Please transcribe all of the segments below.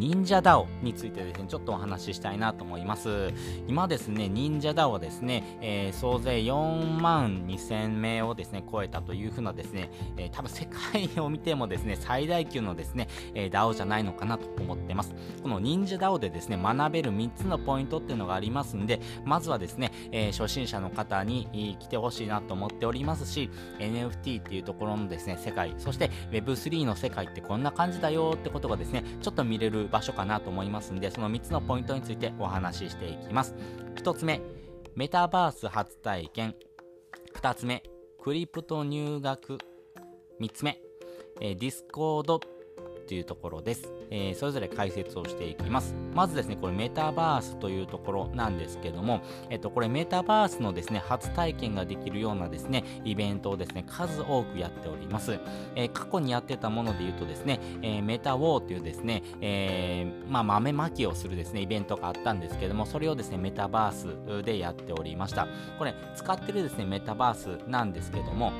忍者 DAO についてですね、ちょっとお話ししたいなと思います。今ですね、忍者 DAO はですね、えー、総勢4万2000名をですね、超えたというふうなですね、えー、多分世界を見てもですね、最大級のですね、えー、DAO じゃないのかなと思ってます。この忍者 DAO でですね、学べる3つのポイントっていうのがありますんで、まずはですね、えー、初心者の方に来てほしいなと思っておりますし、NFT っていうところのですね、世界、そして Web3 の世界ってこんな感じだよってことがですね、ちょっと見れる場所かなと思いますんで、その3つのポイントについてお話ししていきます。1つ目、メタバース初体験。2つ目、クリプト入学。3つ目、えー、 Discord というところです。えー、それぞれ解説をしていきます。まずですね、これメタバースというところなんですけども、えっと、これメタバースのですね、初体験ができるようなですね、イベントをですね、数多くやっております。えー、過去にやってたもので言うとですね、えー、メタウォーというですね、え、まあ、豆まきをするですね、イベントがあったんですけども、それをですね、メタバースでやっておりました。これ、使ってるですね、メタバースなんですけども、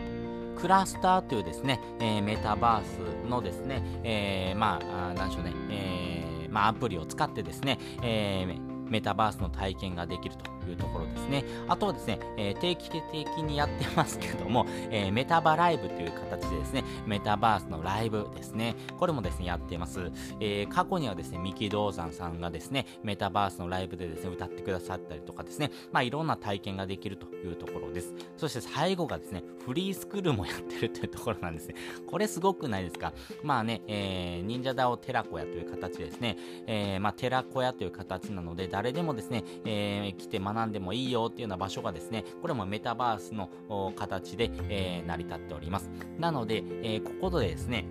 クラスターというですね、えー、メタバースのですね、えー、まあ、なんでしょうね、えー、まあ、アプリを使ってですね、えー、メタバースの体験ができると。いうところですね。あとはですね、えー、定期的にやってますけども、えー、メタバライブという形でですね、メタバースのライブですね、これもですね、やってます。えー、過去にはですね、三木道山さんがですね、メタバースのライブでですね、歌ってくださったりとかですね、まあ、いろんな体験ができるというところです。そして最後がですね、フリースクールもやってるというところなんですね。これすごくないですか？まあね、えー、忍者ダオ寺子屋という形ですね、えー、まあ、寺子屋という形なので、誰でもですね、えー、来て学んでもいいよっていうような場所がですね、これもメタバースの形で、え、成り立っております。なので、え、ここでですね、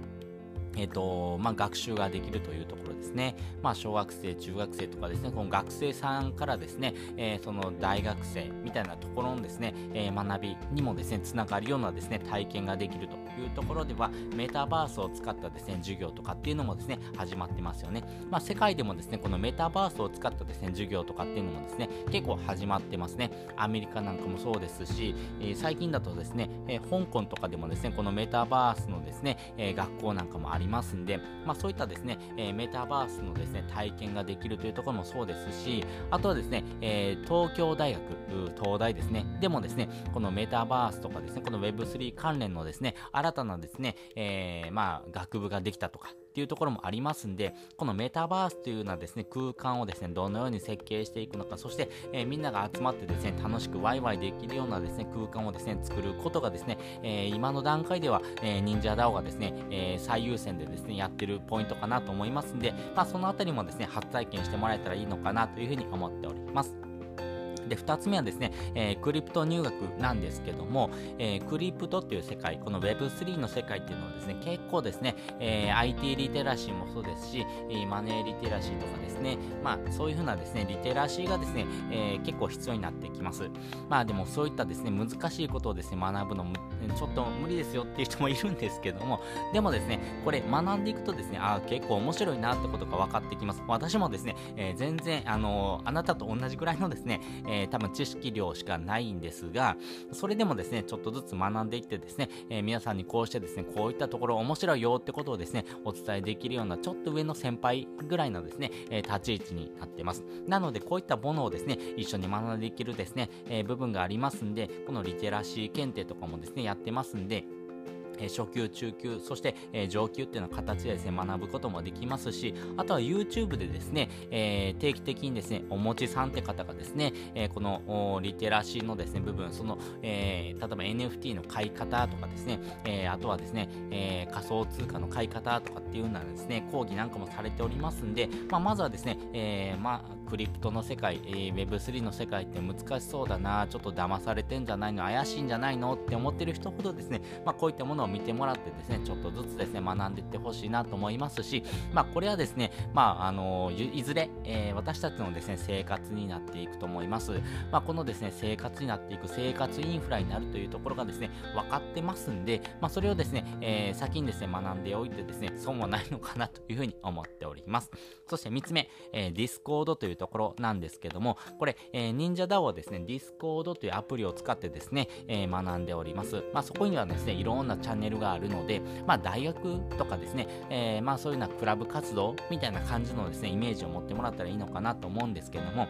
え、ー、と、まあ、学習ができるというところですね。まあ、小学生、中学生とかですね、この学生さんからですね、えー、その大学生みたいなところのですね、えー、学びにもですね、つながるようなですね、体験ができるというところでは、メタバースを使ったですね、授業とかっていうのもですね、始まってますよね。まあ、世界でもですね、このメタバースを使ったですね、授業とかっていうのもですね、結構始まってますね。アメリカなんかもそうですし、えー、最近だとですね、え香港とかでもですね、このメタバースのですね、え学校なんかもありますますんで、まあ、そういったですね、えメタバースのですね、体験ができるというところもそうですし、あとはですね、え東京大学、東大ですね、でもですね、このメタバースとかですね、この Web3 関連のですね、新たなですね、えー、まあ、学部ができたとかっていうところもありますんで、このメタバースというようなですね、空間をですね、どのように設計していくのか、そして、えー、みんなが集まってですね、楽しくワイワイできるようなですね、空間をですね、作ることがですね、えー、今の段階では、えー、忍者 DAO がですね、えー、最優先でですね、やってるポイントかなと思いますんで、まあ、そのあたりもですね、初体験してもらえたらいいのかなというふうに思っております。で、2つ目はですね、えー、クリプト入学なんですけども、えー、クリプトっていう世界、この Web3 の世界っていうのはですね、結構ですね、えー、IT リテラシーもそうですし、マネーリテラシーとかですね、まあそういうふうなですね、リテラシーがですね、えー、結構必要になってきます。まあでもそういったですね、難しいことをですね、学ぶのちょっと無理ですよっていう人もいるんですけども、でもですね、これ学んでいくとですね、ああ、結構面白いなってことが分かってきます。私もですね、えー、全然、あのー、あなたと同じぐらいのですね、えー、多分知識量しかないんですが、それでもですね、ちょっとずつ学んでいってですね、えー、皆さんにこうしてですね、こういったところ面白いよってことをですね、お伝えできるようなちょっと上の先輩ぐらいのですね、え立ち位置になってます。なので、こういったものをですね、一緒に学んでいけるですね、え部分がありますんで、このリテラシー検定とかもですね、やってますんで、初級、中級、そして、え上級っていうような形でですね、学ぶこともできますし、あとは YouTube でですね、え、定期的にですね、おもちさんって方がですね、え、このリテラシーのですね、部分、その、え、例えば NFT の買い方とかですね、えあとはですね、え仮想通貨の買い方とかっていうようなですね、講義なんかもされておりますんで、まあ、まずはですね、えまあ、クリプトの世界、えー、Web3 の世界って難しそうだな、ちょっと騙されてんじゃないの、怪しいんじゃないのって思ってる人ほどですね、まあ、こういったものを見てもらってですね、ちょっとずつですね、学んでいってほしいなと思いますし、まあ、これはですね、まあ、あのいずれ、えー、私たちのですね、生活になっていくと思います。まあ、このですね、生活になっていく生活インフラになるというところがですね、分かってますんで、まあ、それをですね、えー、先にですね、学んでおいてですね、損はないのかなというふうに思っております。そして3つ目、えー、Discord というところなんですけども、これ、えー、忍者 DAO はですね、Discord というアプリを使ってですね、えー、学んでおります。まあ、そこにはですね、いろんなチャンネルがあるので、まあ、大学とかですね、えー、まあ、そういうようなクラブ活動みたいな感じのですね、イメージを持ってもらったらいいのかなと思うんですけども、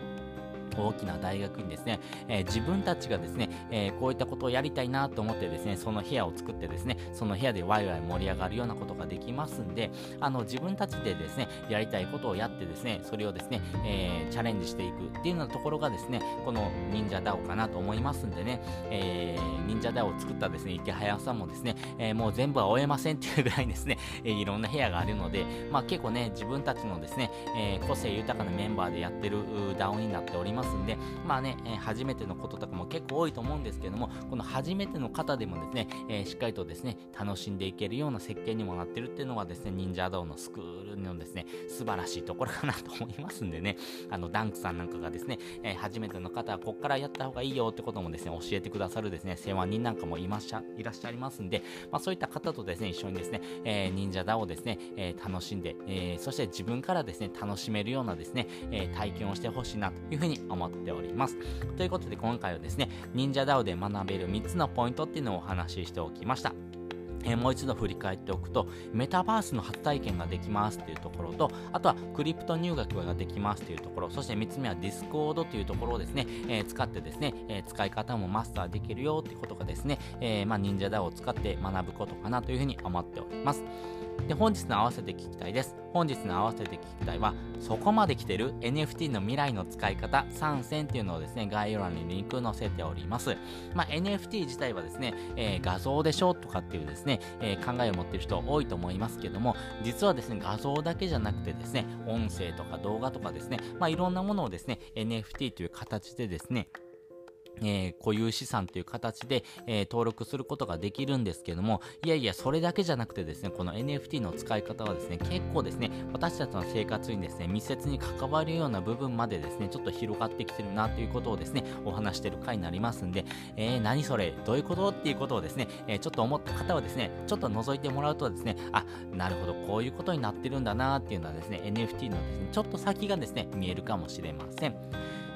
大きな大学にですね、えー、自分たちがですね、えー、こういったことをやりたいなと思ってですね、その部屋を作ってですね、その部屋でワイワイ盛り上がるようなことができますんで、あの、自分たちでですね、やりたいことをやってですね、それをですね、えー、チャレンジしていくっていうようなところがですね、この忍者 DAO かなと思いますんでね、えー、忍者 DAO を作ったですね、池早さんもですね、えー、もう全部は終えませんっていうぐらいですね、えー、いろんな部屋があるので、まあ結構ね、自分たちのですね、えー、個性豊かなメンバーでやってる DAO になっておりますんで、まあね、えー、初めてのこととかも結構多いと思うんですけども、この初めての方でもですね、えー、しっかりとですね、楽しんでいけるような設計にもなってるっていうのがですね、忍者道のスクールのですね、素晴らしいところかなと思いますんでね、あの、ダンクさんなんかがですね、えー、初めての方はこっからやった方がいいよってこともですね、教えてくださるですね、世話人なんかもいましゃいらっしゃいますんで、まあそういった方とですね、一緒にですね、えー、忍者 DAO をですね、えー、楽しんで、えー、そして自分からですね、楽しめるようなですね、え、体験をしてほしいなというふうに思っております。ということで今回はですね、忍者 DAO で学べる3つのポイントっていうのをお話ししておきました。えー、もう一度振り返っておくと、メタバースの初体験ができますっていうところと、あとはクリプト入学ができますっていうところ、そして3つ目は Discord というところをですね、えー、使ってですね、えー、使い方もマスターできるよってことがですね、えまあ、忍者 DAO を使って学ぶことかなというふうに思っております。で、本日の合わせて聞きたいです。本日の合わせて聞きたいは、そこまで来てる NFT の未来の使い方3選っていうのをですね、概要欄にリンク載せております。まあ、NFT 自体はですね、えー、画像でしょとかっていうですね、えー、考えを持ってる人多いと思いますけども、実はですね、画像だけじゃなくてですね、音声とか動画とかですね、まあ、いろんなものをですね、NFT という形でですね、えー、固有資産という形で、えー、登録することができるんですけども、いやいや、それだけじゃなくてですね、この NFT の使い方はですね、結構ですね、私たちの生活にですね、密接に関わるような部分までですね、ちょっと広がってきてるなということをですね、お話してる回になりますんで、えー、何それどういうこと？っていうことをですね、えー、ちょっと思った方はですね、ちょっと覗いてもらうとですね、あ、なるほど、こういうことになってるんだなっていうのはですね、NFT のですね、ちょっと先がですね、見えるかもしれません。